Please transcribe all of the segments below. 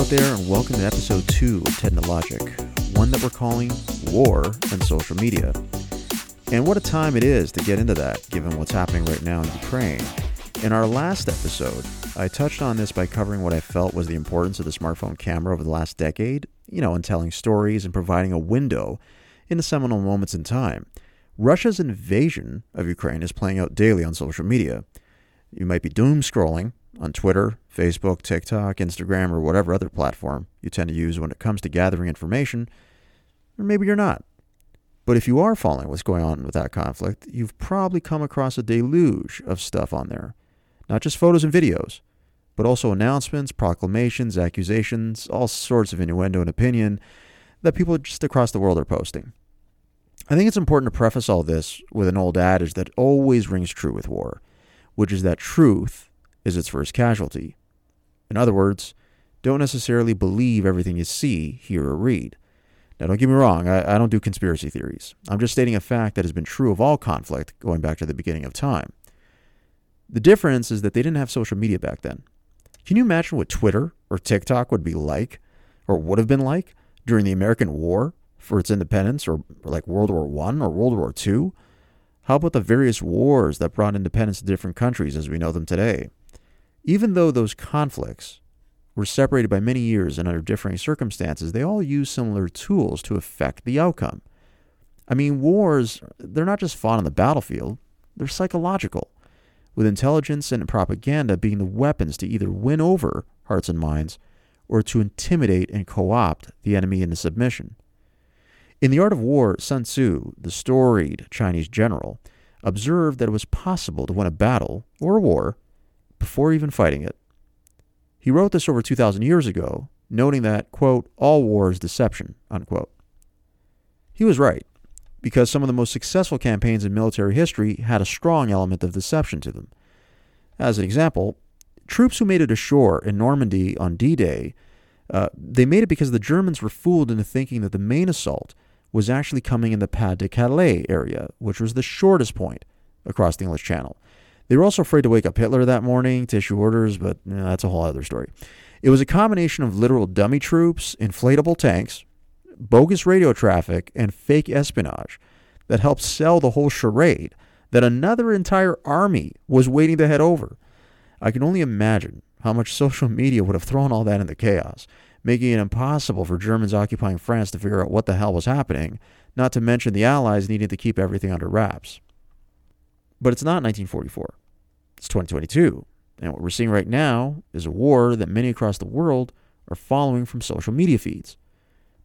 out there, and welcome to episode two of Technologic, one that we're calling War and Social Media. And what a time it is to get into that, given what's happening right now in Ukraine. In our last episode, I touched on this by covering what I felt was the importance of the smartphone camera over the last decade, you know, in telling stories and providing a window into seminal moments in time. Russia's invasion of Ukraine is playing out daily on social media. You might be doom scrolling on Twitter, Facebook, TikTok, Instagram, or whatever other platform you tend to use when it comes to gathering information, or maybe you're not. But if you are following what's going on with that conflict, you've probably come across a deluge of stuff on there. Not just photos and videos, but also announcements, proclamations, accusations, all sorts of innuendo and opinion that people just across the world are posting. I think it's important to preface all this with an old adage that always rings true with war, which is that truth is its first casualty. In other words, don't necessarily believe everything you see, hear, or read. Now, don't get me wrong, I, I, don't do conspiracy theories. I'm just stating a fact that has been true of all conflict going back to the beginning of time. The difference is that they didn't have social media back then. Can you imagine what Twitter or TikTok would be like, or would have been like, during the American War for its independence, or, or like World War One or World War Two? How about the various wars that brought independence to different countries as we know them today? Even though those conflicts were separated by many years and under differing circumstances, they all use similar tools to affect the outcome. I mean, wars, they're not just fought on the battlefield, they're psychological, with intelligence and propaganda being the weapons to either win over hearts and minds or to intimidate and co opt the enemy into submission. In The Art of War, Sun Tzu, the storied Chinese general, observed that it was possible to win a battle or a war before even fighting it. He wrote this over 2,000 years ago, noting that, quote, all war is deception, unquote. He was right, because some of the most successful campaigns in military history had a strong element of deception to them. As an example, troops who made it ashore in Normandy on D Day, uh, they made it because the Germans were fooled into thinking that the main assault was actually coming in the Pas de Calais area, which was the shortest point across the English Channel. They were also afraid to wake up Hitler that morning to issue orders, but you know, that's a whole other story. It was a combination of literal dummy troops, inflatable tanks, bogus radio traffic, and fake espionage that helped sell the whole charade that another entire army was waiting to head over. I can only imagine how much social media would have thrown all that into chaos, making it impossible for Germans occupying France to figure out what the hell was happening, not to mention the Allies needing to keep everything under wraps. But it's not 1944. It's 2022. And what we're seeing right now is a war that many across the world are following from social media feeds.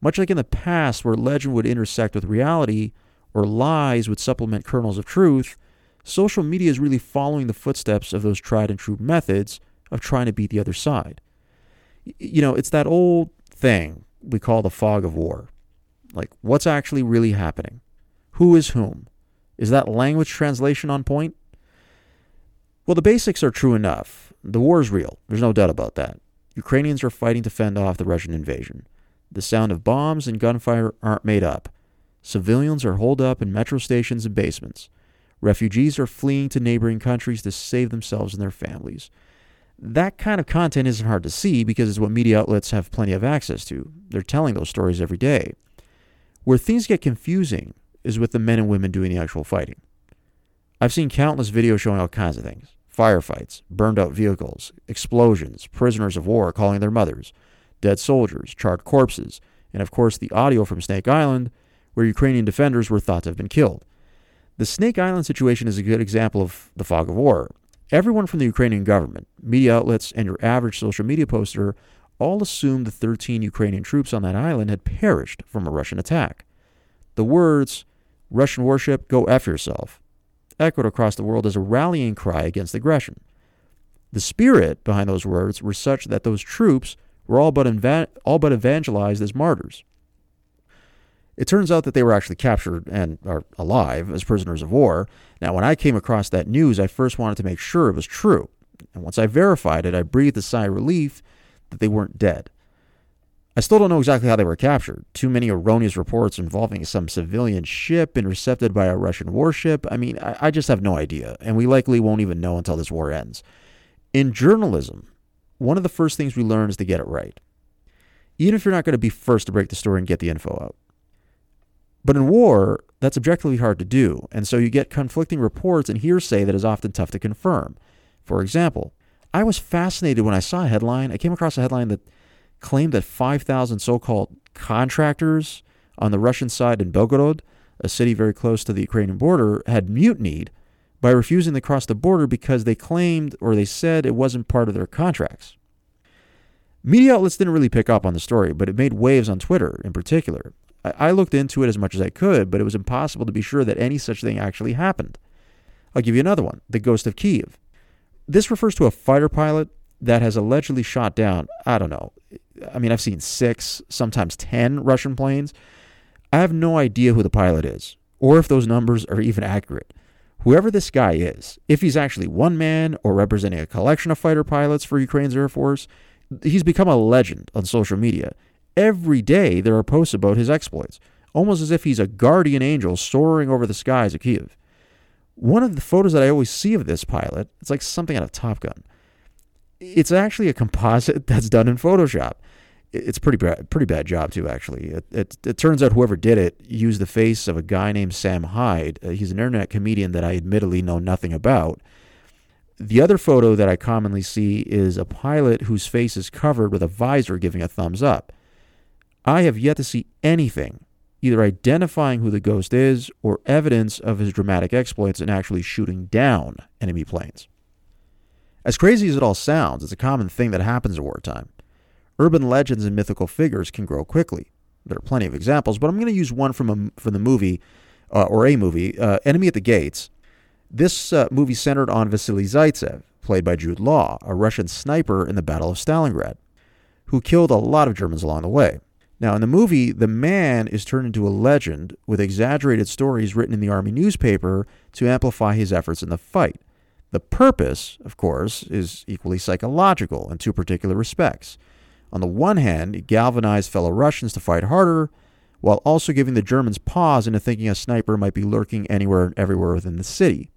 Much like in the past, where legend would intersect with reality or lies would supplement kernels of truth, social media is really following the footsteps of those tried and true methods of trying to beat the other side. You know, it's that old thing we call the fog of war. Like, what's actually really happening? Who is whom? Is that language translation on point? Well, the basics are true enough. The war is real. There's no doubt about that. Ukrainians are fighting to fend off the Russian invasion. The sound of bombs and gunfire aren't made up. Civilians are holed up in metro stations and basements. Refugees are fleeing to neighboring countries to save themselves and their families. That kind of content isn't hard to see because it's what media outlets have plenty of access to. They're telling those stories every day. Where things get confusing is with the men and women doing the actual fighting. I've seen countless videos showing all kinds of things firefights, burned out vehicles, explosions, prisoners of war calling their mothers, dead soldiers, charred corpses, and of course the audio from Snake Island, where Ukrainian defenders were thought to have been killed. The Snake Island situation is a good example of the fog of war. Everyone from the Ukrainian government, media outlets, and your average social media poster all assumed the 13 Ukrainian troops on that island had perished from a Russian attack. The words, Russian warship, go F yourself, echoed across the world as a rallying cry against aggression. The spirit behind those words were such that those troops were all but, eva- all but evangelized as martyrs. It turns out that they were actually captured and are alive as prisoners of war. Now, when I came across that news, I first wanted to make sure it was true. And once I verified it, I breathed a sigh of relief that they weren't dead. I still don't know exactly how they were captured. Too many erroneous reports involving some civilian ship intercepted by a Russian warship. I mean, I, I, just have no idea, and we likely won't even know until this war ends. In journalism, one of the first things we learn is to get it right. even if you're not going to be first to break the story and get the info out. But in war, that's objectively hard to do, and so you get conflicting reports and hearsay that is often tough to confirm. For example, I was fascinated when I saw a headline. I came across a headline that claimed that 5,000 so called contractors on the Russian side in Belgorod, a city very close to the Ukrainian border, had mutinied by refusing to cross the border because they claimed or they said it wasn't part of their contracts. Media outlets didn't really pick up on the story, but it made waves on Twitter in particular. I, I looked into it as much as I could, but it was impossible to be sure that any such thing actually happened. I'll give you another one the Ghost of Kiev. This refers to a fighter pilot that has allegedly shot down, I don't know, I mean, I've seen six, sometimes 10 Russian planes. I have no idea who the pilot is or if those numbers are even accurate. Whoever this guy is, if he's actually one man or representing a collection of fighter pilots for Ukraine's Air Force, he's become a legend on social media. Every day there are posts about his exploits, almost as if he's a guardian angel soaring over the skies of Kiev. One of the photos that I always see of this pilot, it's like something out of Top Gun. It's actually a composite that's done in Photoshop. It's pretty bad, pretty bad job too. Actually, it, it, it turns out whoever did it used the face of a guy named Sam Hyde. Uh, he's an internet comedian that I admittedly know nothing about. The other photo that I commonly see is a pilot whose face is covered with a visor giving a thumbs up. I have yet to see anything either identifying who the ghost is or evidence of his dramatic exploits in actually shooting down enemy planes. As crazy as it all sounds, it's a common thing that happens in wartime. Urban legends and mythical figures can grow quickly. There are plenty of examples, but I'm going to use one from a, from the movie uh, or a movie, uh, Enemy at the Gates. This uh, movie centered on Vasily Zaitsev, played by Jude Law, a Russian sniper in the Battle of Stalingrad, who killed a lot of Germans along the way. Now, in the movie, the man is turned into a legend with exaggerated stories written in the army newspaper to amplify his efforts in the fight. The purpose, of course, is equally psychological in two particular respects. On the one hand, it galvanized fellow Russians to fight harder, while also giving the Germans pause into thinking a sniper might be lurking anywhere and everywhere within the city.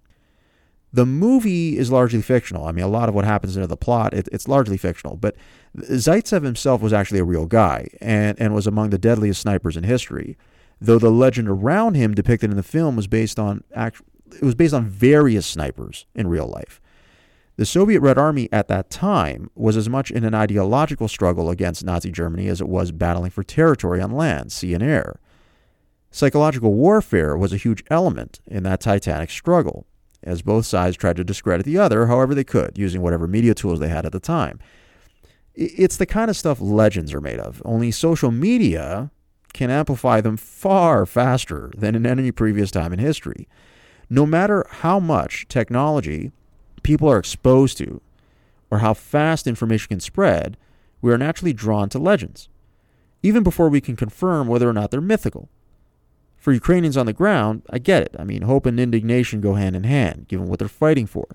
The movie is largely fictional. I mean, a lot of what happens in the plot, it, it's largely fictional. But Zaitsev himself was actually a real guy and, and was among the deadliest snipers in history. Though the legend around him depicted in the film was based on act, it was based on various snipers in real life. The Soviet Red Army at that time was as much in an ideological struggle against Nazi Germany as it was battling for territory on land, sea, and air. Psychological warfare was a huge element in that titanic struggle as both sides tried to discredit the other however they could, using whatever media tools they had at the time. It's the kind of stuff legends are made of, only social media can amplify them far faster than in any previous time in history. No matter how much technology people are exposed to or how fast information can spread, we are naturally drawn to legends, even before we can confirm whether or not they're mythical. For Ukrainians on the ground, I get it. I mean, hope and indignation go hand in hand, given what they're fighting for.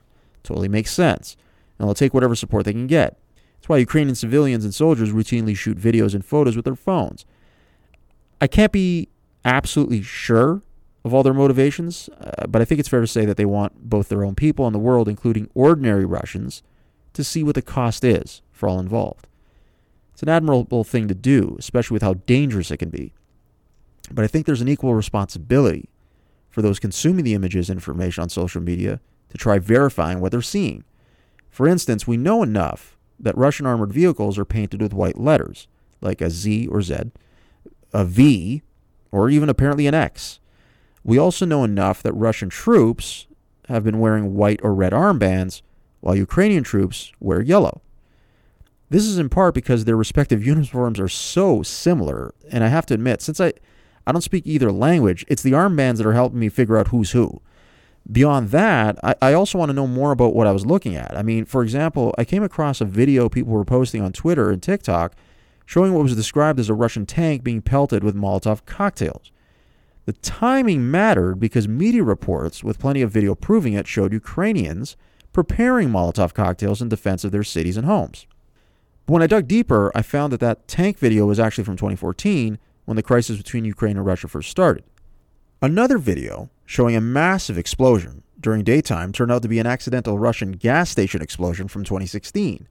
Totally makes sense. And they'll take whatever support they can get. That's why Ukrainian civilians and soldiers routinely shoot videos and photos with their phones. I can't be absolutely sure of all their motivations, uh, but I think it's fair to say that they want both their own people and the world, including ordinary Russians, to see what the cost is for all involved. It's an admirable thing to do, especially with how dangerous it can be. But I think there's an equal responsibility for those consuming the images and information on social media to try verifying what they're seeing. For instance, we know enough that Russian armored vehicles are painted with white letters, like a Z or Z, a V, or even apparently an X. We also know enough that Russian troops have been wearing white or red armbands, while Ukrainian troops wear yellow. This is in part because their respective uniforms are so similar, and I have to admit, since I I don't speak either language. It's the armbands that are helping me figure out who's who. Beyond that, I, I also want to know more about what I was looking at. I mean, for example, I came across a video people were posting on Twitter and TikTok showing what was described as a Russian tank being pelted with Molotov cocktails. The timing mattered because media reports, with plenty of video proving it, showed Ukrainians preparing Molotov cocktails in defense of their cities and homes. But when I dug deeper, I found that that tank video was actually from 2014 when the crisis between Ukraine and Russia first started. Another video showing a massive explosion during daytime turned out to be an accidental Russian gas station explosion from 2016.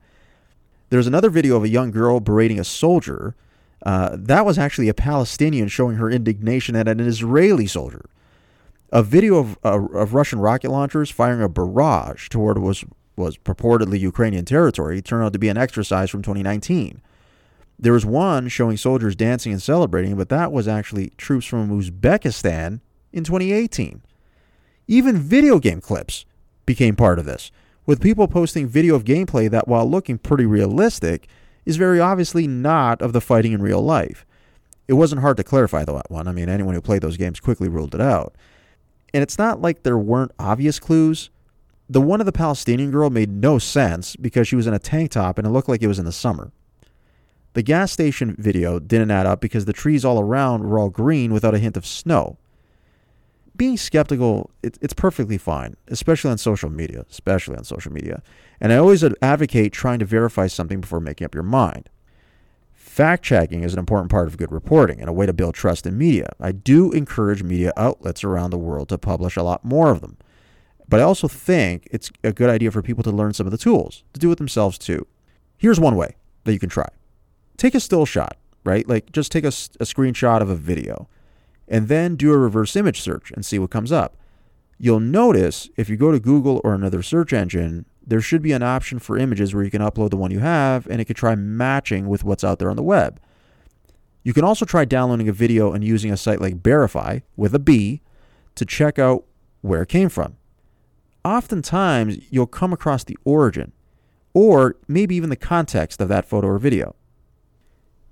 There's another video of a young girl berating a soldier Uh, that was actually a Palestinian showing her indignation at an Israeli soldier. A video of, uh, of Russian rocket launchers firing a barrage toward what was, was purportedly Ukrainian territory turned out to be an exercise from 2019. There was one showing soldiers dancing and celebrating, but that was actually troops from Uzbekistan in 2018. Even video game clips became part of this, with people posting video of gameplay that, while looking pretty realistic, is very obviously not of the fighting in real life. It wasn't hard to clarify that one. I mean, anyone who played those games quickly ruled it out. And it's not like there weren't obvious clues. The one of the Palestinian girl made no sense because she was in a tank top and it looked like it was in the summer. The gas station video didn't add up because the trees all around were all green without a hint of snow. Being skeptical, it, it's perfectly fine, especially on social media, especially on social media. And I always advocate trying to verify something before making up your mind. Fact checking is an important part of good reporting and a way to build trust in media. I do encourage media outlets around the world to publish a lot more of them. But I also think it's a good idea for people to learn some of the tools, to do it themselves too. Here's one way that you can try take a still shot, right? Like just take a, a screenshot of a video and then do a reverse image search and see what comes up. You'll notice if you go to Google or another search engine, there should be an option for images where you can upload the one you have and it could try matching with what's out there on the web. You can also try downloading a video and using a site like Berify with a B to check out where it came from. Oftentimes, you'll come across the origin or maybe even the context of that photo or video.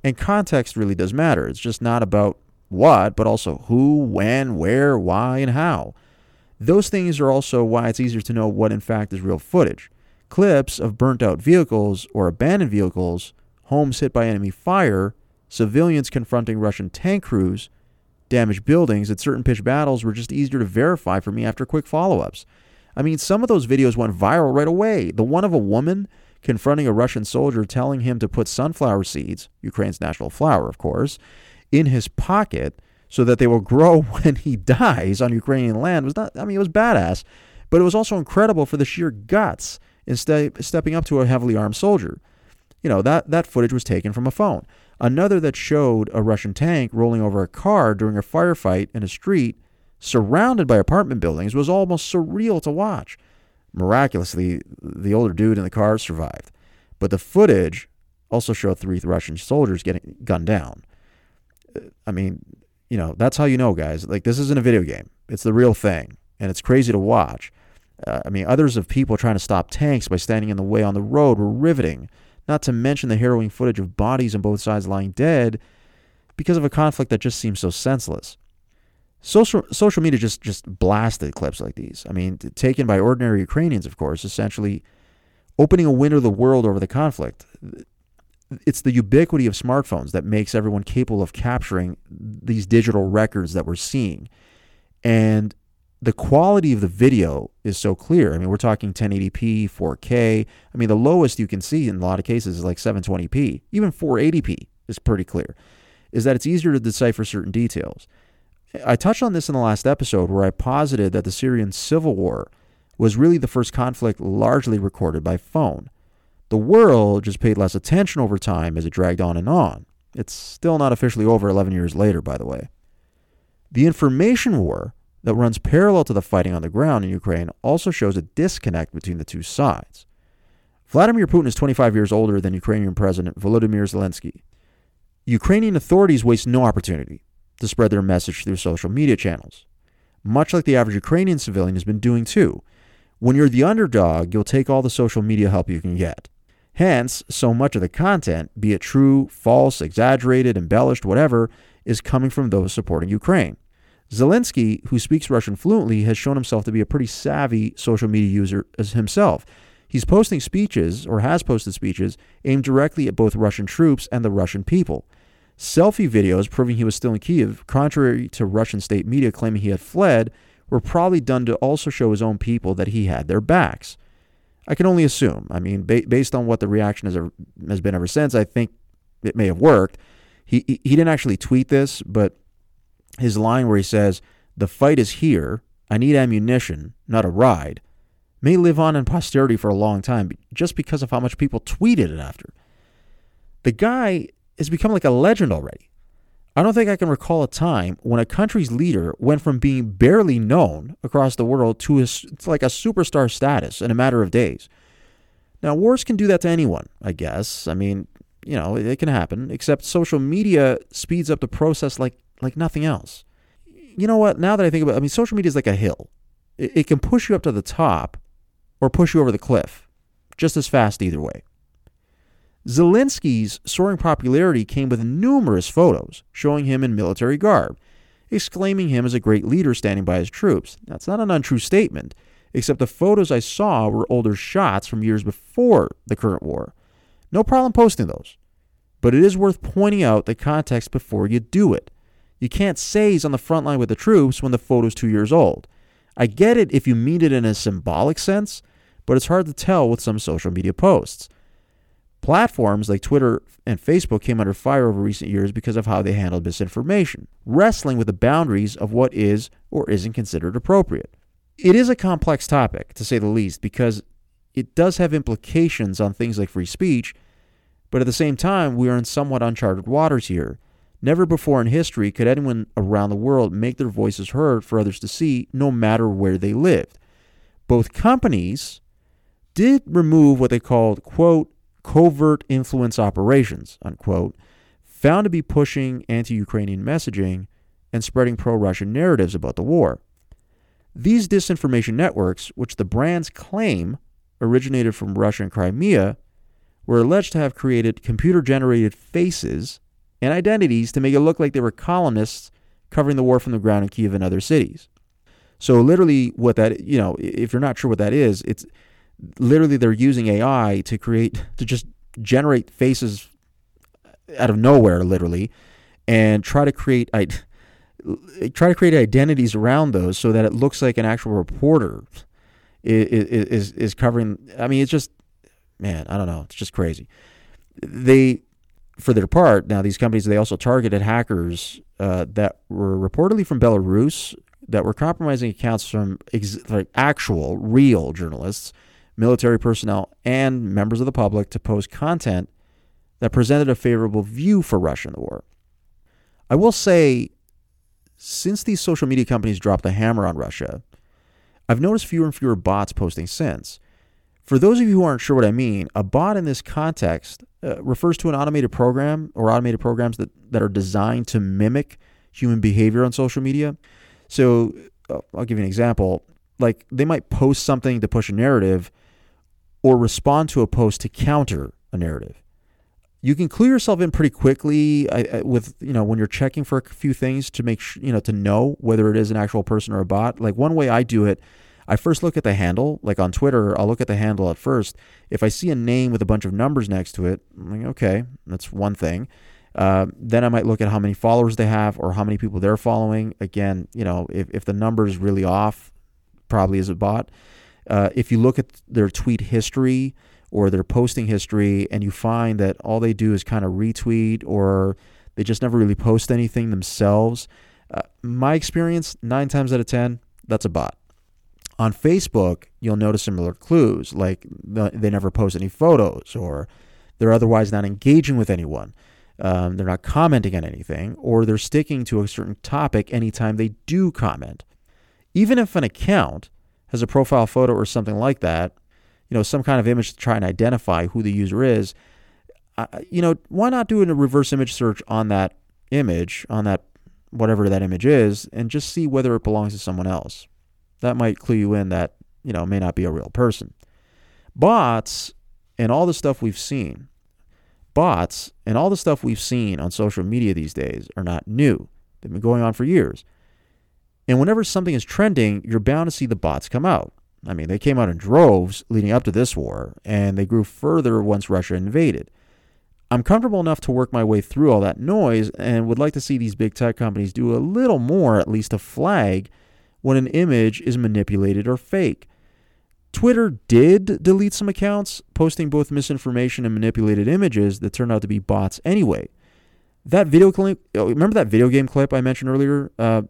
And context really does matter. It's just not about what, but also who, when, where, why, and how. Those things are also why it's easier to know what in fact is real footage. Clips of burnt out vehicles or abandoned vehicles, homes hit by enemy fire, civilians confronting Russian tank crews, damaged buildings, at certain pitched battles were just easier to verify for me after quick follow ups. I mean, some of those videos went viral right away. The one of a woman confronting a Russian soldier telling him to put sunflower seeds, Ukraine's national flower, of course, in his pocket so that they will grow when he dies on Ukrainian land was not, I mean, it was badass, but it was also incredible for the sheer guts in ste- stepping up to a heavily armed soldier. You know, that, that footage was taken from a phone. Another that showed a Russian tank rolling over a car during a firefight in a street surrounded by apartment buildings was almost surreal to watch. Miraculously, the older dude in the car survived. But the footage also showed three Russian soldiers getting gunned down. I mean, you know, that's how you know, guys. Like, this isn't a video game, it's the real thing. And it's crazy to watch. Uh, I mean, others of people trying to stop tanks by standing in the way on the road were riveting, not to mention the harrowing footage of bodies on both sides lying dead because of a conflict that just seems so senseless. Social social media just just blasted clips like these. I mean, taken by ordinary Ukrainians, of course, essentially opening a window to the world over the conflict. It's the ubiquity of smartphones that makes everyone capable of capturing these digital records that we're seeing. And the quality of the video is so clear. I mean, we're talking 1080p, 4K. I mean, the lowest you can see in a lot of cases is like 720p. Even 480p is pretty clear. Is that it's easier to decipher certain details. I touched on this in the last episode where I posited that the Syrian civil war was really the first conflict largely recorded by phone. The world just paid less attention over time as it dragged on and on. It's still not officially over 11 years later, by the way. The information war that runs parallel to the fighting on the ground in Ukraine also shows a disconnect between the two sides. Vladimir Putin is 25 years older than Ukrainian President Volodymyr Zelensky. Ukrainian authorities waste no opportunity to spread their message through social media channels, much like the average Ukrainian civilian has been doing too. When you're the underdog, you'll take all the social media help you can get. Hence, so much of the content, be it true, false, exaggerated, embellished, whatever, is coming from those supporting Ukraine. Zelensky, who speaks Russian fluently, has shown himself to be a pretty savvy social media user as himself. He's posting speeches, or has posted speeches, aimed directly at both Russian troops and the Russian people. Selfie videos proving he was still in Kiev, contrary to Russian state media claiming he had fled, were probably done to also show his own people that he had their backs. I can only assume. I mean, ba- based on what the reaction has, has been ever since, I think it may have worked. He, he, he didn't actually tweet this, but his line where he says, The fight is here. I need ammunition, not a ride, may live on in posterity for a long time just because of how much people tweeted it after. The guy has become like a legend already. I don't think I can recall a time when a country's leader went from being barely known across the world to, a, to like a superstar status in a matter of days. Now, wars can do that to anyone, I guess. I mean, you know, it, can happen, except social media speeds up the process like, like nothing else. You know what? Now that I think about it, I mean, social media is like a hill. It, it can push you up to the top or push you over the cliff just as fast either way. Zelensky's soaring popularity came with numerous photos showing him in military garb, exclaiming him as a great leader standing by his troops. That's not an untrue statement, except the photos I saw were older shots from years before the current war. No problem posting those, but it is worth pointing out the context before you do it. You can't say he's on the front line with the troops when the photo's two years old. I get it if you mean it in a symbolic sense, but it's hard to tell with some social media posts. Platforms like Twitter and Facebook came under fire over recent years because of how they handled misinformation, wrestling with the boundaries of what is or isn't considered appropriate. It is a complex topic, to say the least, because it does have implications on things like free speech, but at the same time, we are in somewhat uncharted waters here. Never before in history could anyone around the world make their voices heard for others to see, no matter where they lived. Both companies did remove what they called, quote, covert influence operations, unquote, found to be pushing anti Ukrainian messaging and spreading pro Russian narratives about the war. These disinformation networks, which the brands claim originated from Russia and Crimea, were alleged to have created computer generated faces and identities to make it look like they were colonists covering the war from the ground in Kiev and other cities. So literally what that you know, if you're not sure what that is, it's literally they're using AI to create to just generate faces out of nowhere, literally, and try to create I try to create identities around those so that it looks like an actual reporter is is, is covering. I mean, it's just man, I don't know, it's just crazy. They for their part, now these companies they also targeted hackers uh, that were reportedly from Belarus that were compromising accounts from ex- like actual real journalists military personnel, and members of the public to post content that presented a favorable view for Russia in the war. I will say, since these social media companies dropped the hammer on Russia, I've noticed fewer and fewer bots posting since. For those of you who aren't sure what I mean, a bot in this context uh, refers to an automated program or automated programs that, that are designed to mimic human behavior on social media. So uh, I'll give you an example. Like they might post something to push a narrative, or respond to a post to counter a narrative. You can clue yourself in pretty quickly with you know when you're checking for a few things to make sure, you know to know whether it is an actual person or a bot. Like one way I do it, I first look at the handle. Like on Twitter, I'll look at the handle at first. If I see a name with a bunch of numbers next to it, I'm like, okay, that's one thing. Uh, then I might look at how many followers they have or how many people they're following. Again, you know, if, if the number is really off, probably is a bot. Uh, if you look at their tweet history or their posting history and you find that all they do is kind of retweet or they just never really post anything themselves, uh, my experience, nine times out of 10, that's a bot. On Facebook, you'll notice similar clues, like they never post any photos or they're otherwise not engaging with anyone. Um, they're not commenting on anything, or they're sticking to a certain topic anytime they do comment. Even if an account has a profile photo or something like that, you know, some kind of image to try and identify who the user is, uh, you know, why not do a reverse image search on that image, on that whatever that image is, and just see whether it belongs to someone else? That might clue you in that, you know, may not be a real person. Bots and all the stuff we've seen, bots and all the stuff we've seen on social media these days are not new. They've been going on for years. And whenever something is trending, you're bound to see the bots come out. I mean, they came out in droves leading up to this war, and they grew further once Russia invaded. I'm comfortable enough to work my way through all that noise and would like to see these big tech companies do a little more, at least to flag when an image is manipulated or fake. Twitter did delete some accounts, posting both misinformation and manipulated images that turned out to be bots anyway. That video clip, oh, remember that video game clip I mentioned earlier? Uh,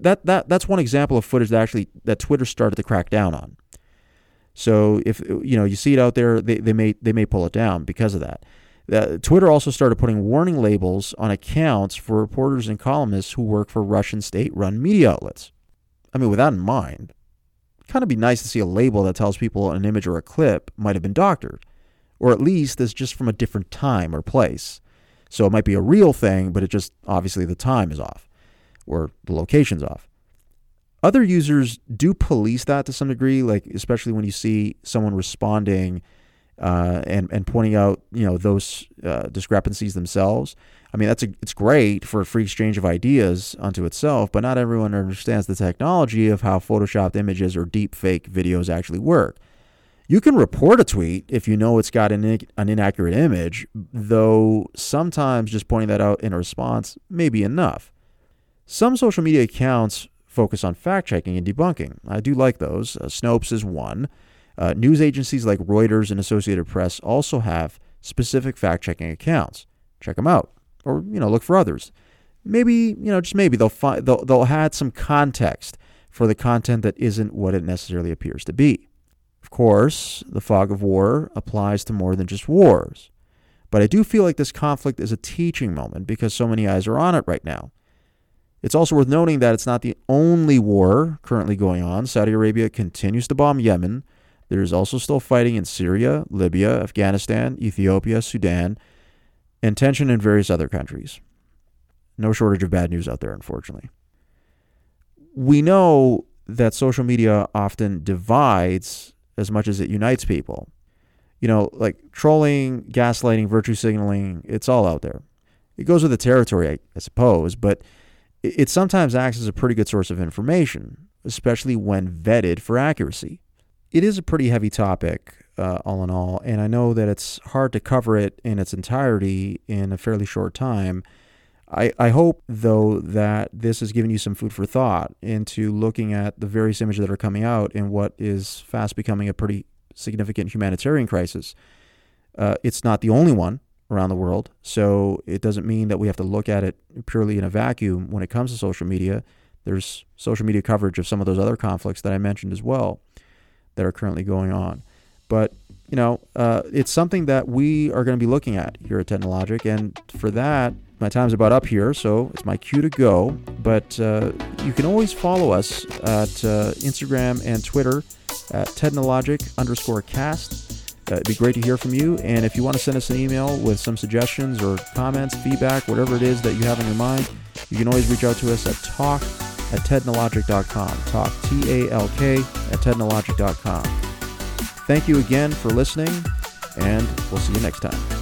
that that that's one example of footage that actually that Twitter started to crack down on. So if you know you see it out there, they, they may they may pull it down because of that. Uh, Twitter also started putting warning labels on accounts for reporters and columnists who work for Russian state run media outlets. I mean, with that in mind, kind of be nice to see a label that tells people an image or a clip might have been doctored, or at least is just from a different time or place. So it might be a real thing, but it just obviously the time is off or the location's off. Other users do police that to some degree, like especially when you see someone responding uh, and and pointing out you know those uh, discrepancies themselves. I mean that's a, it's great for a free exchange of ideas unto itself, but not everyone understands the technology of how photoshopped images or deep fake videos actually work. You can report a tweet if you know it's got an, an inaccurate image, though sometimes just pointing that out in a response may be enough. Some social media accounts focus on fact checking and debunking. I do like those. Uh, Snopes is one. Uh, news agencies like Reuters and Associated Press also have specific fact checking accounts. Check them out, or you know, look for others. Maybe you know, just maybe they'll find they'll they'll add some context for the content that isn't what it necessarily appears to be. Of course, the fog of war applies to more than just wars. But I do feel like this conflict is a teaching moment because so many eyes are on it right now. It's also worth noting that it's not the only war currently going on. Saudi Arabia continues to bomb Yemen, there is also still fighting in Syria, Libya, Afghanistan, Ethiopia, Sudan, and tension in various other countries. No shortage of bad news out there, unfortunately. We know that social media often divides as much as it unites people. You know, like trolling, gaslighting, virtue signaling, it's all out there. It goes with the territory, I, I suppose, but it sometimes acts as a pretty good source of information, especially when vetted for accuracy it is a pretty heavy topic, uh, all in all, and I know that it's hard to cover it in its entirety in a fairly short time. I, I hope, though, that this has given you some food for thought into looking at the various images that are coming out in what is fast becoming a pretty significant humanitarian crisis. Uh, it's not the only one around the world, so it doesn't mean that we have to look at it purely in a vacuum when it comes to social media. There's social media coverage of some of those other conflicts that I mentioned as well that are currently going on. But you know, uh, it's something that we are going to be looking at here at Technologic, and for that, my time's about up here, so it's my cue to go. But uh, you can always follow us at uh, Instagram and Twitter at Technologic underscore cast. Uh, it'd be great to hear from you. And if you want to send us an email with some suggestions or comments, feedback, whatever it is that you have in your mind, you can always reach out to us at talk at technologic.com. Talk T A L K at technologic.com. Thank you again for listening, and we'll see you next time.